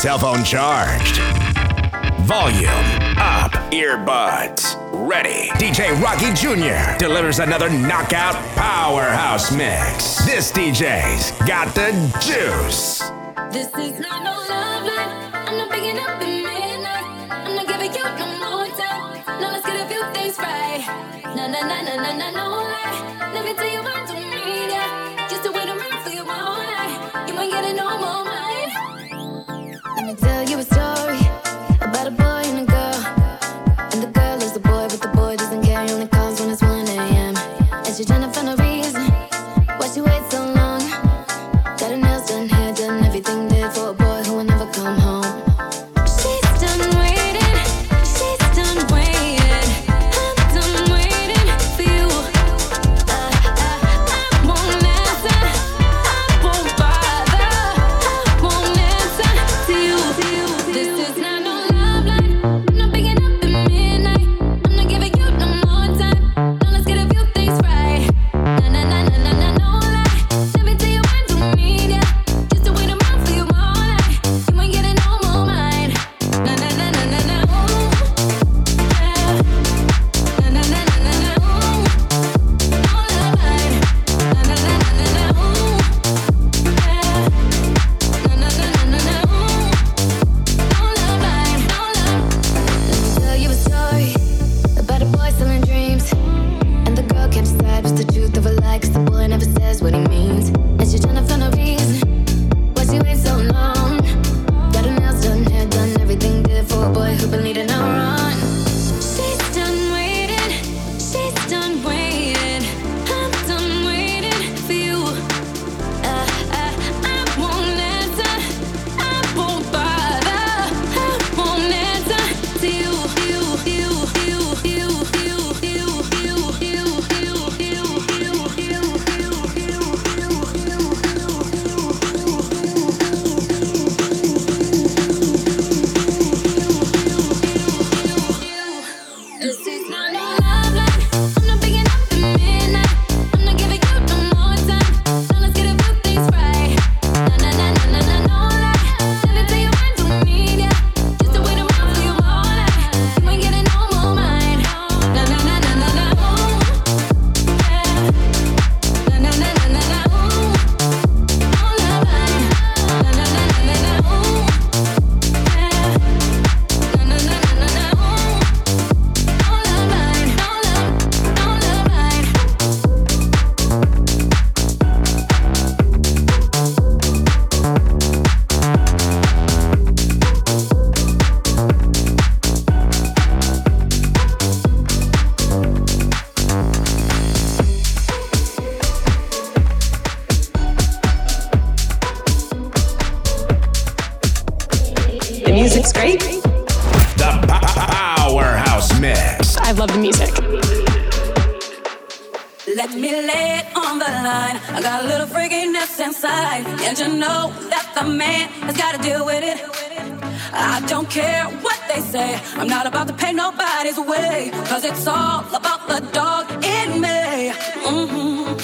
cell phone charged. Volume up, earbuds ready. DJ Rocky Jr. delivers another knockout powerhouse mix. This DJ's got the juice. This is not no love. I'm not picking up in midnight. I'm not giving you no more time. Now let's get a few things right. Na na na na na na no lie. Let me tell you what.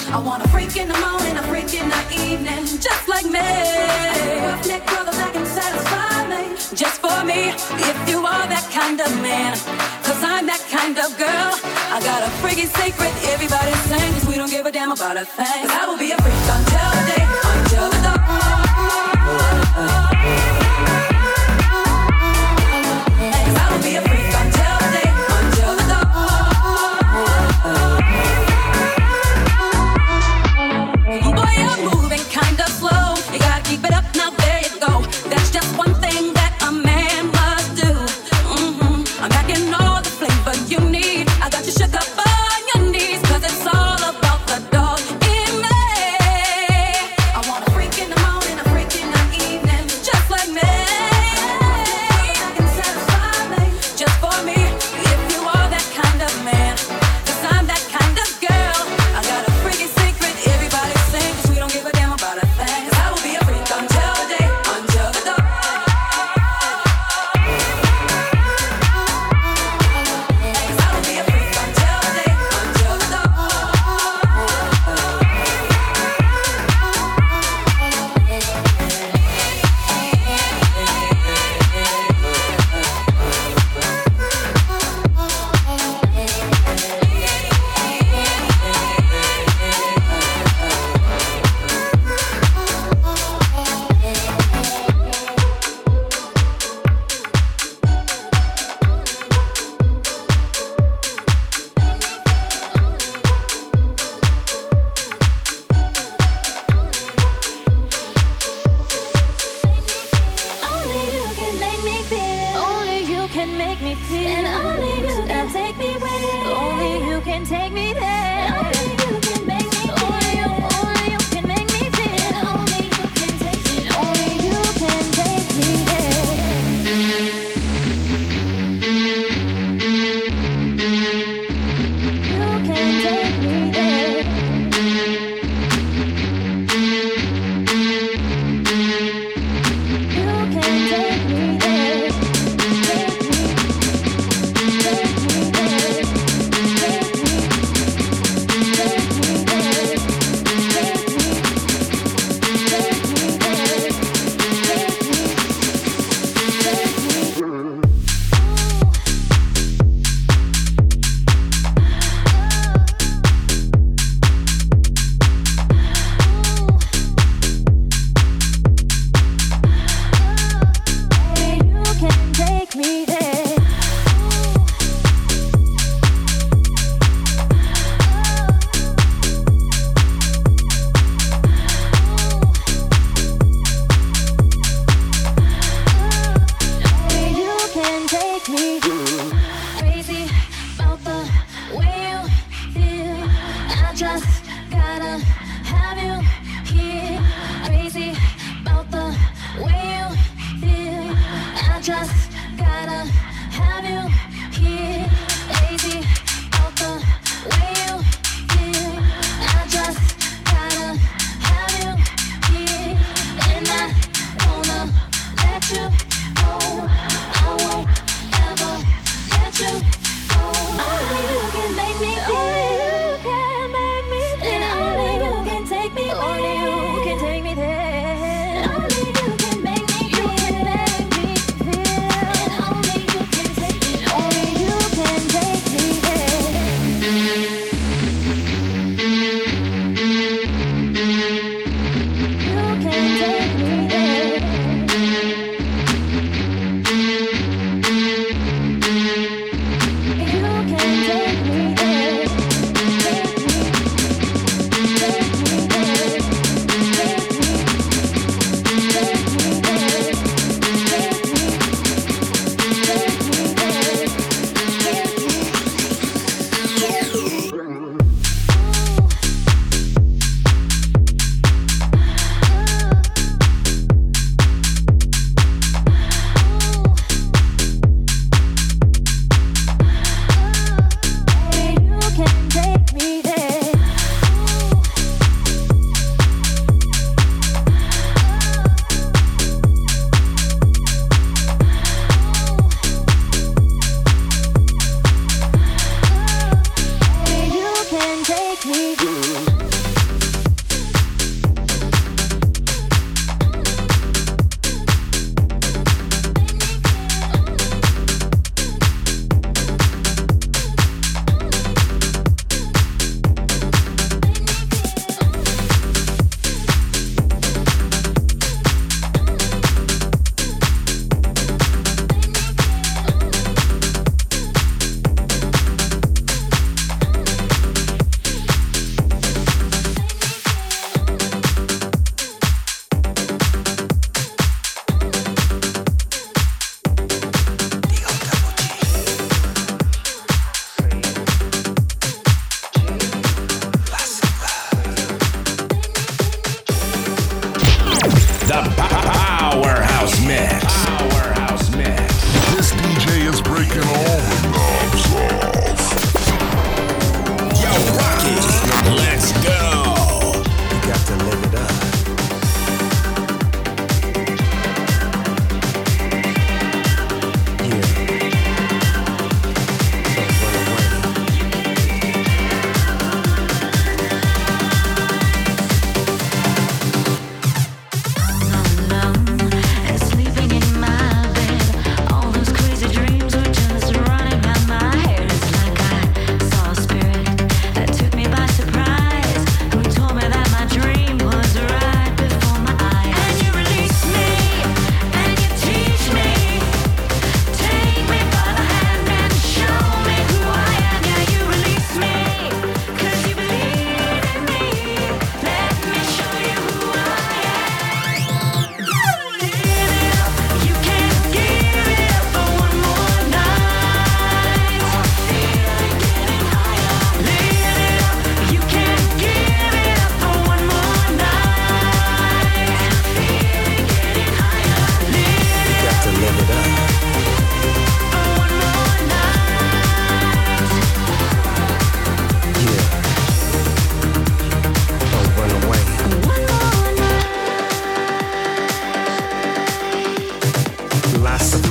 I want a freak in the morning, a freak in the evening, just like me. Roughneck brother that can satisfy me, just for me. If you are that kind of man, cause I'm that kind of girl. I got a freaking secret, everybody's saying, cause we don't give a damn about a thing. Cause I will be a freak until the day. me feel.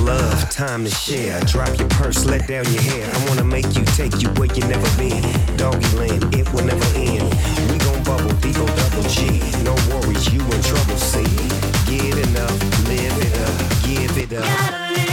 Love, time to share. Drop your purse, let down your hair. I wanna make you take you where you never been. Doggy land, it will never end. We gon' bubble, D-O double G. No worries, you in trouble, see. Get enough, live it up, give it up.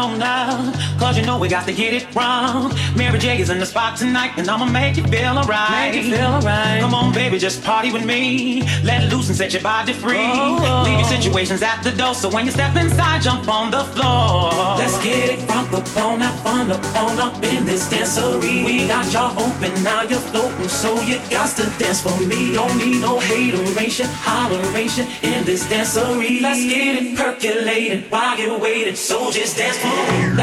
On now. Cause you know we got to get it wrong. Mary J is in the spot tonight, and I'ma make you feel alright. Make you feel alright. Come on, baby, just party with me. Let loose and set your body free. Oh, oh. Leave your situations at the door, so when you step inside, jump on the floor. Let's get it from the phone, have fun up on up in this dancery. We got y'all open, now you're floating, so you got to dance for me. Don't need no hateration, holleration in this dancery. Let's get it percolating while you're waiting, so just dance for me.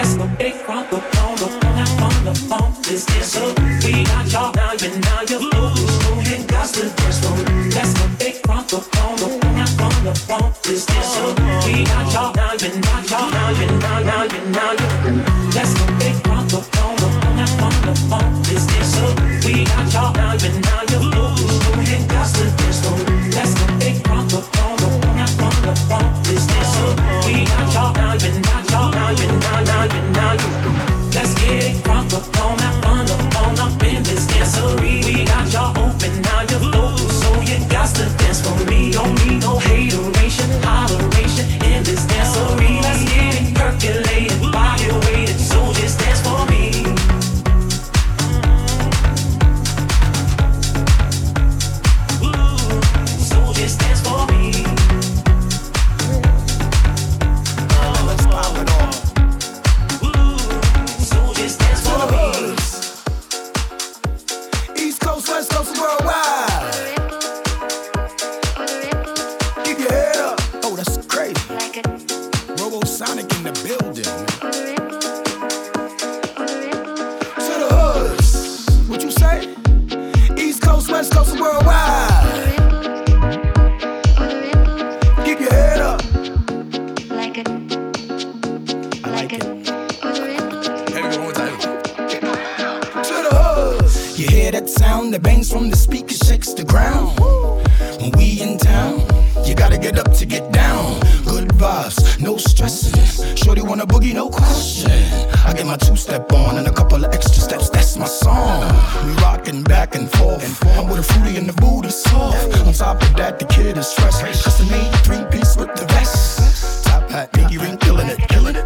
Forth. I'm with a fruity and the booty soft. On top of that, the kid is fresh. Just a made three piece with the vest. Top hat, Biggie ring, killing it, killing it.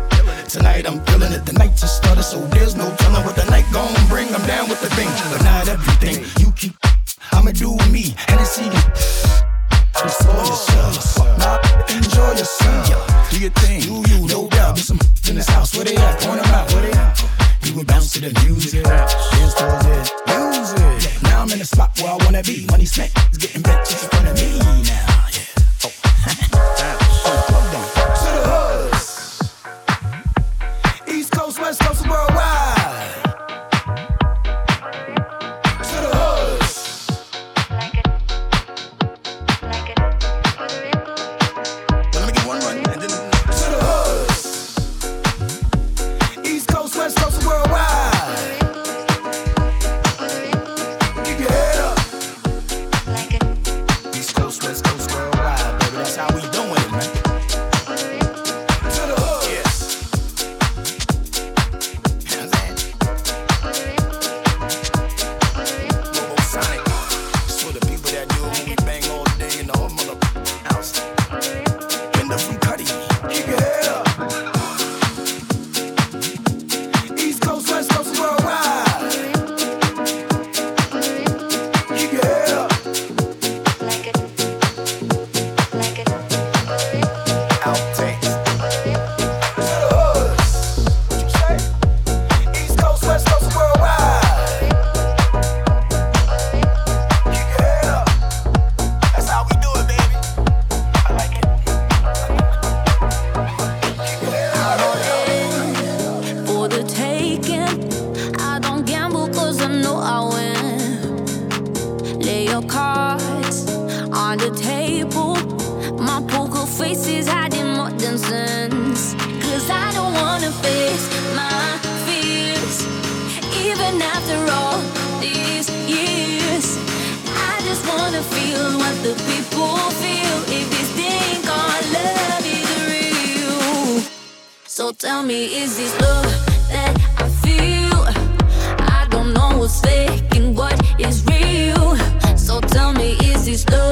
Tonight I'm feeling it. The night just started, so there's no telling what the night gon' bring. I'm down with the thing, but not everything. You keep, I'ma do with me. Hennessy, enjoy yourself. Now enjoy yourself. Do your thing, do you? No doubt. There's some in this house. Where they at? Point 'em out. Where they at? You can bounce to the music. Dance towards it. I'm in the spot where I wanna be. Money spent, is getting bitches in front of me now. Yeah. Oh. Tell me, is this love that I feel? I don't know what's fake and what is real. So tell me, is this love?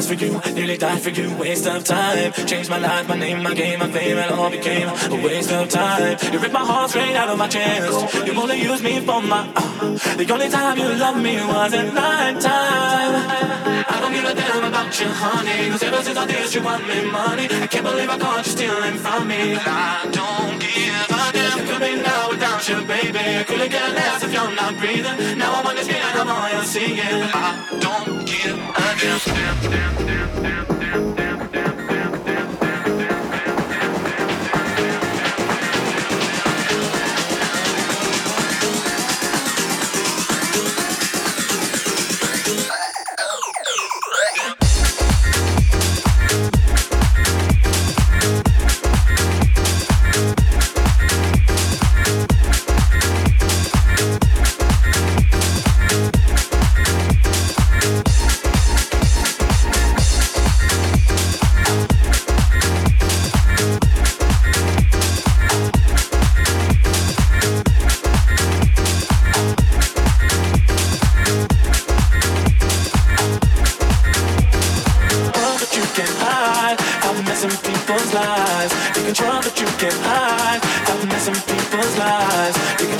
Sacrificed for you, nearly died for you, waste of time. Changed my life, my name, my game, my fame, and all became a waste of time. You ripped my heart straight out of my chest. You only used me for my. Uh, the only time you loved me was at night time. I a damn about you, honey. Cause ever since I did, you want me money. I can't believe I caught you stealing from me. I don't give a damn. You could be now without you, baby. I couldn't get less if you're not breathing. Now I'm on the screen and I'm all you're seeing. I don't give a damn.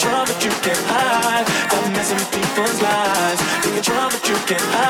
The drama drum, you can't hide. Got messing with people's lives. Big a drum, but you can't hide.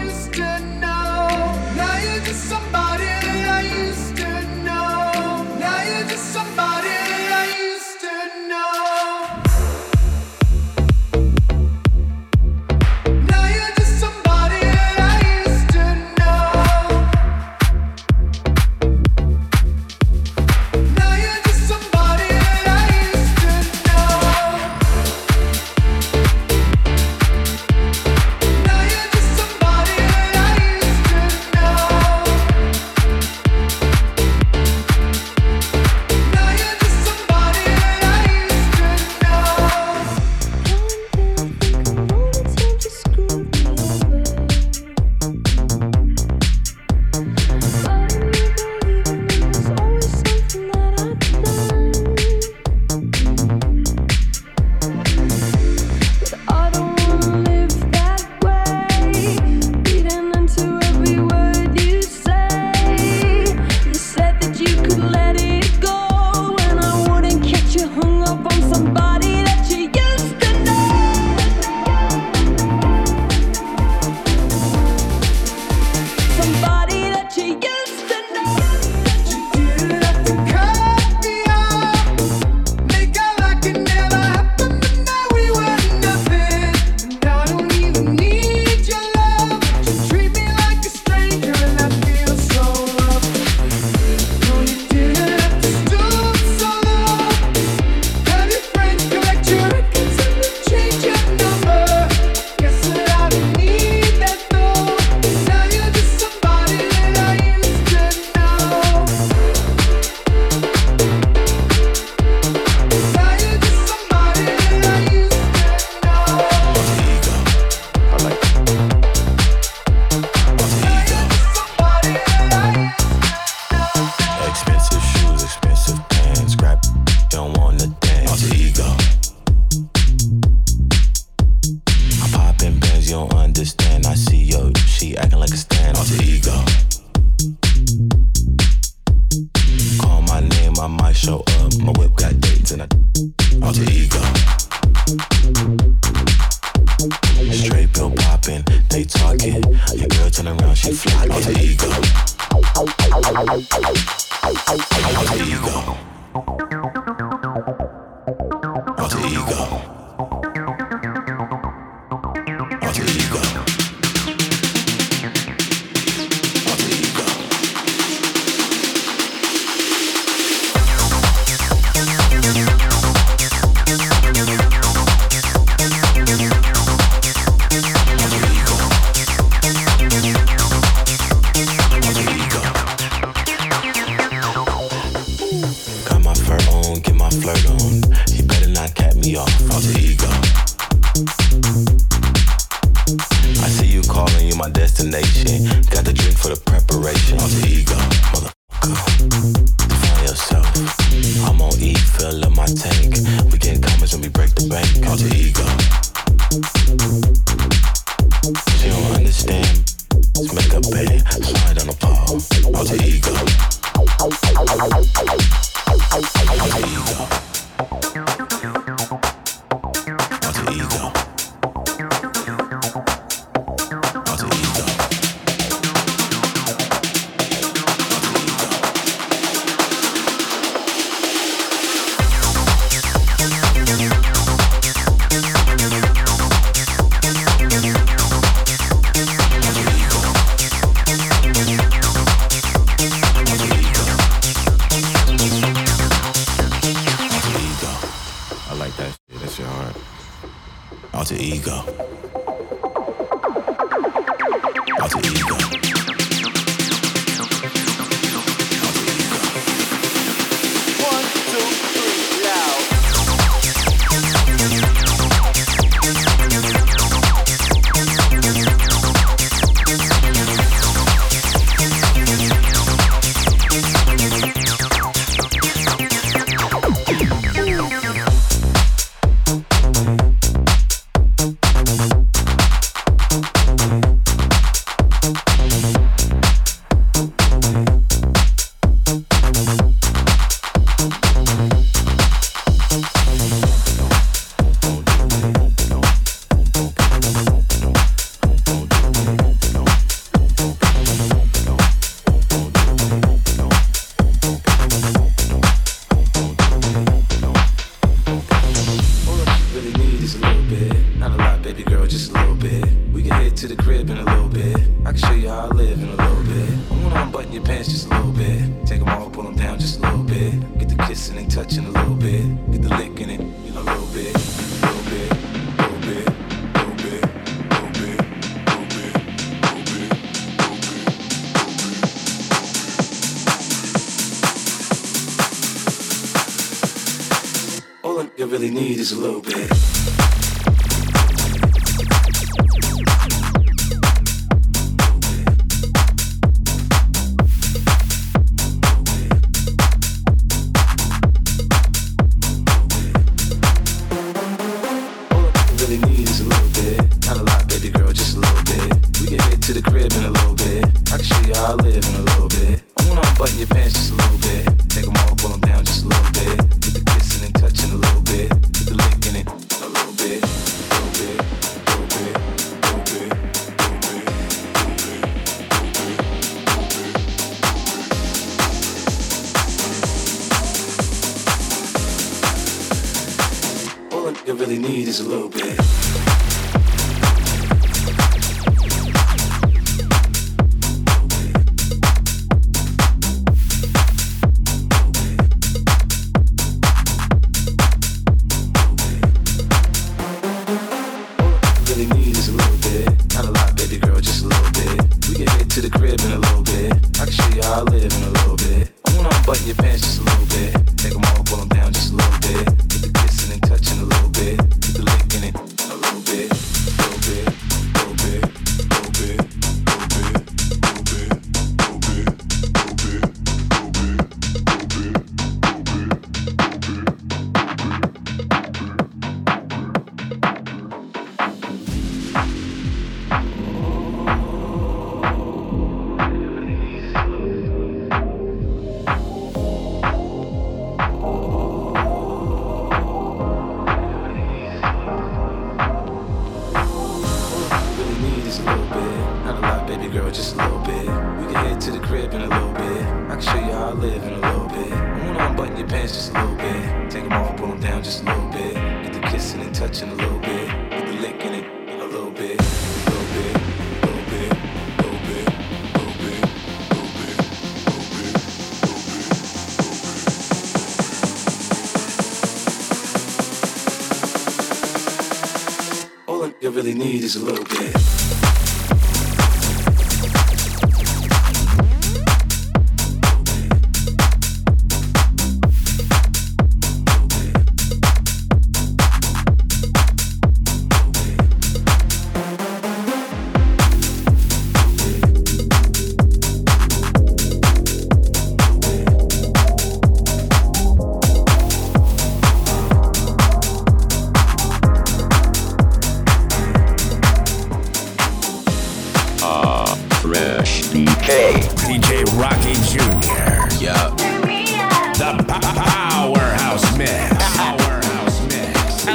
somebody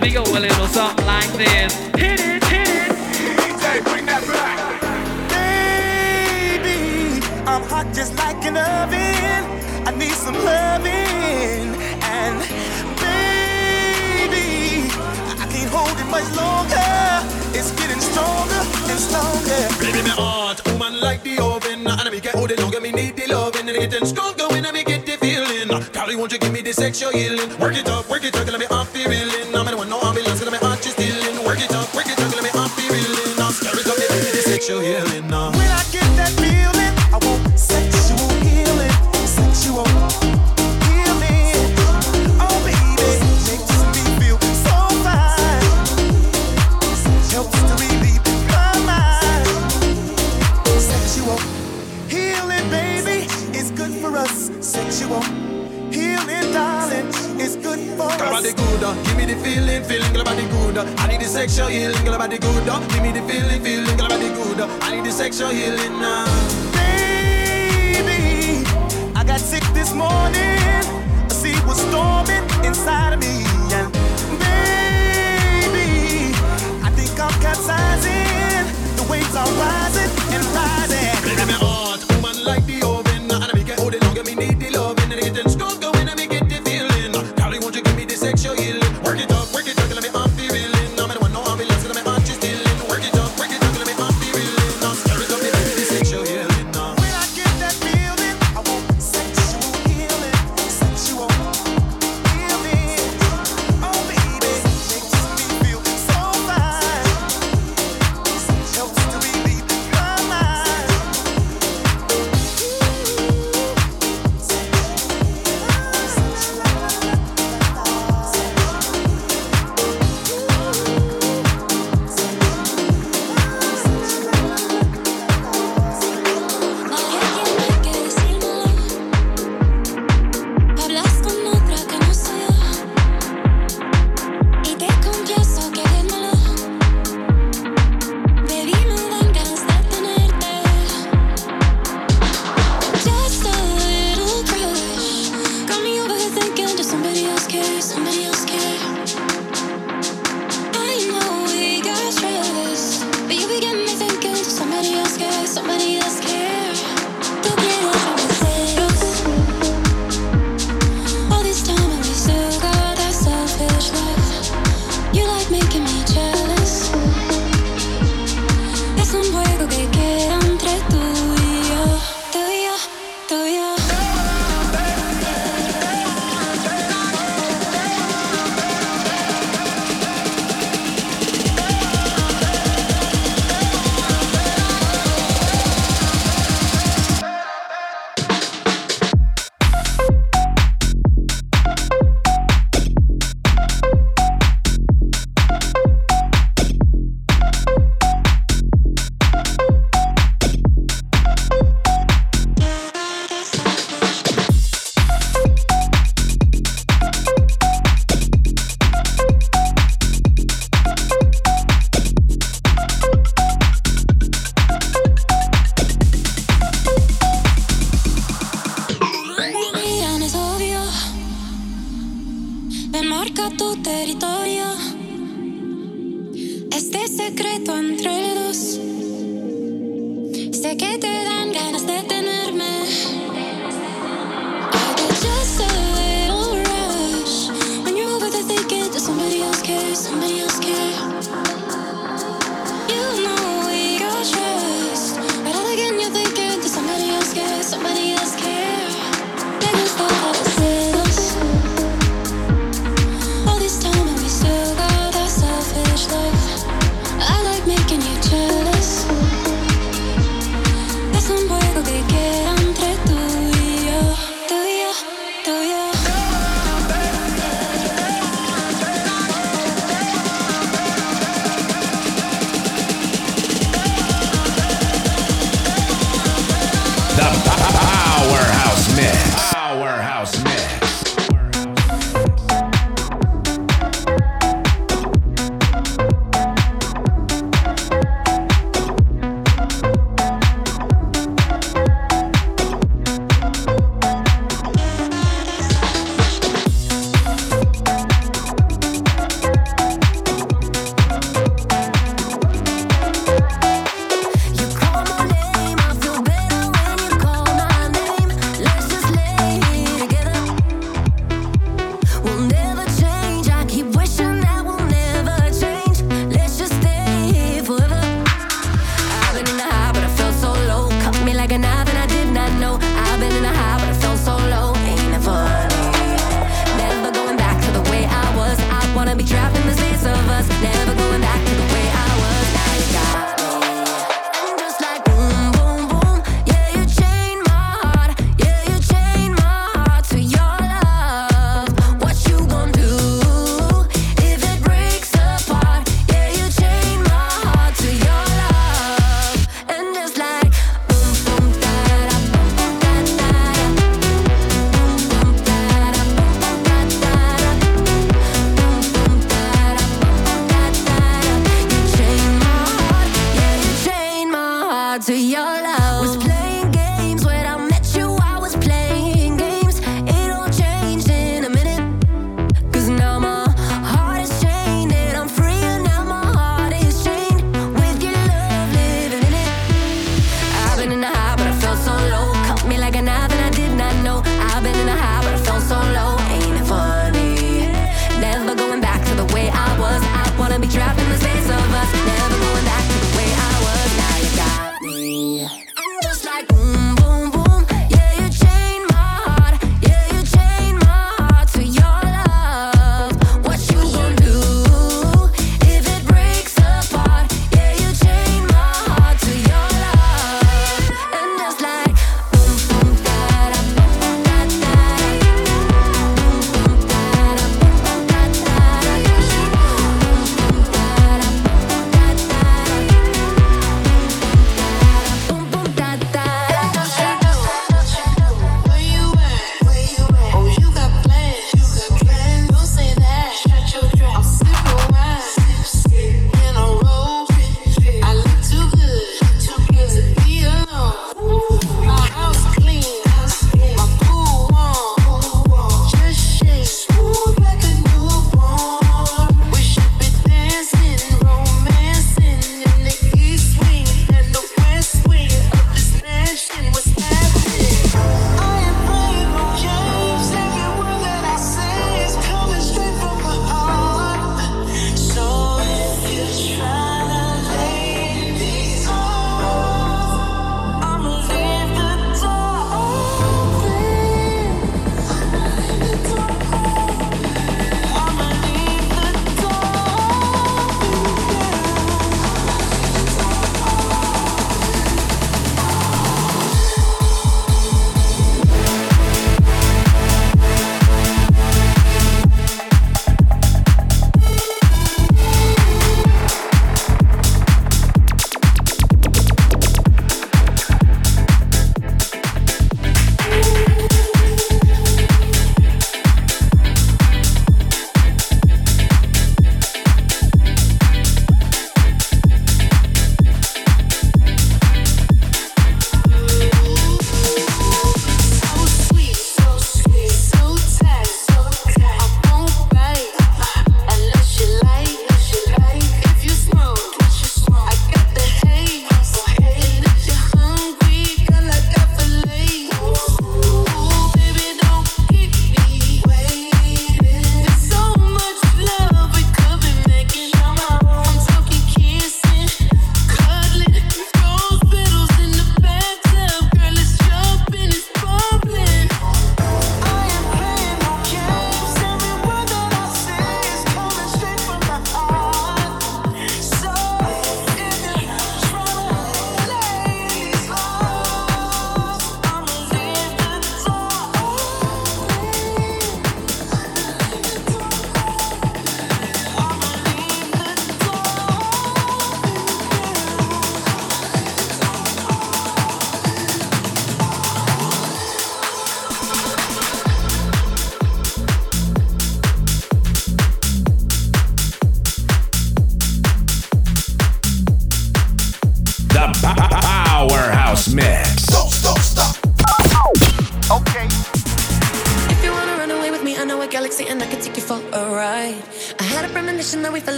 we go a little something like this. Hit it, hit it. DJ, bring that back. Baby, I'm hot just like an oven. I need some loving. And baby, I can't hold it much longer. It's getting stronger and stronger. Baby, my heart, woman like the oven. And me get hold it longer, me need the loving. And it's stronger when I make it the feeling. Carly, won't you give me the sexual healing? Work it up, work it up, let me off the reeling. you're healing on. good. I need the sexual healing, girl, about the good. Give me the feeling, feeling, girl, about the good. I need the sexual healing now. Baby, I got sick this morning. I see what's storming inside of me. And baby, I think I'm capsizing. The waves are rising and rising.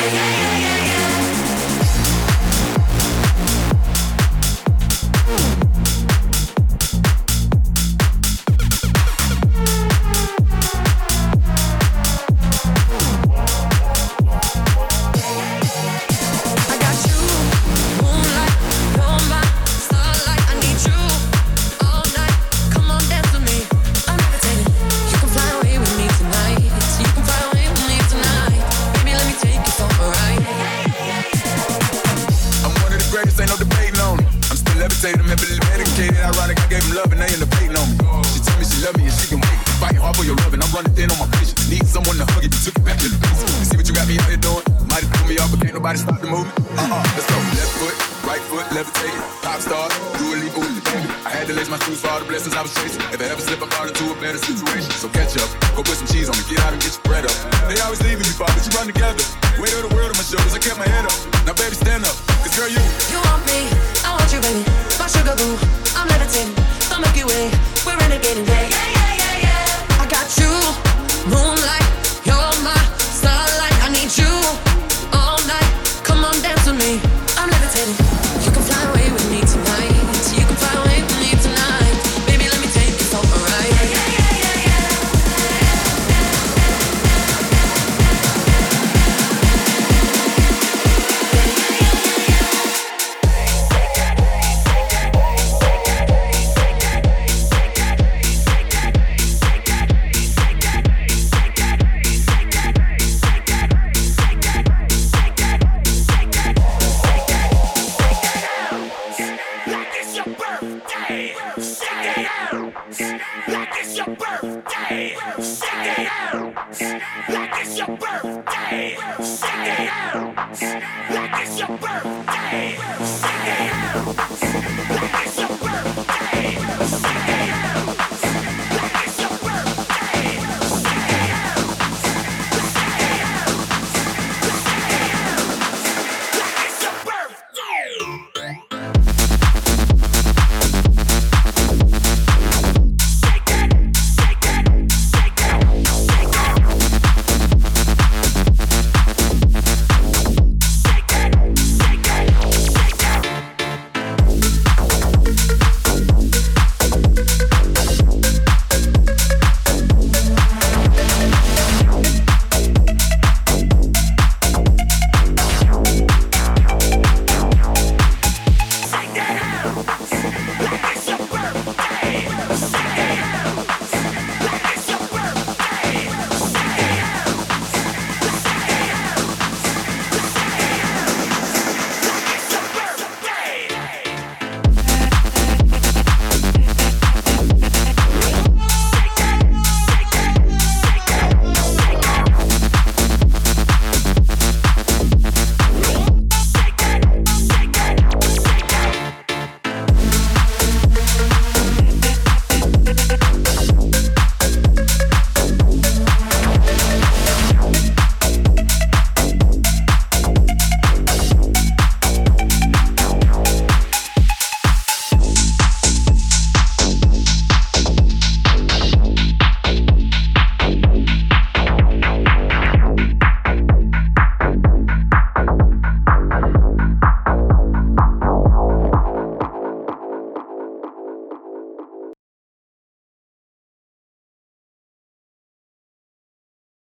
Hey,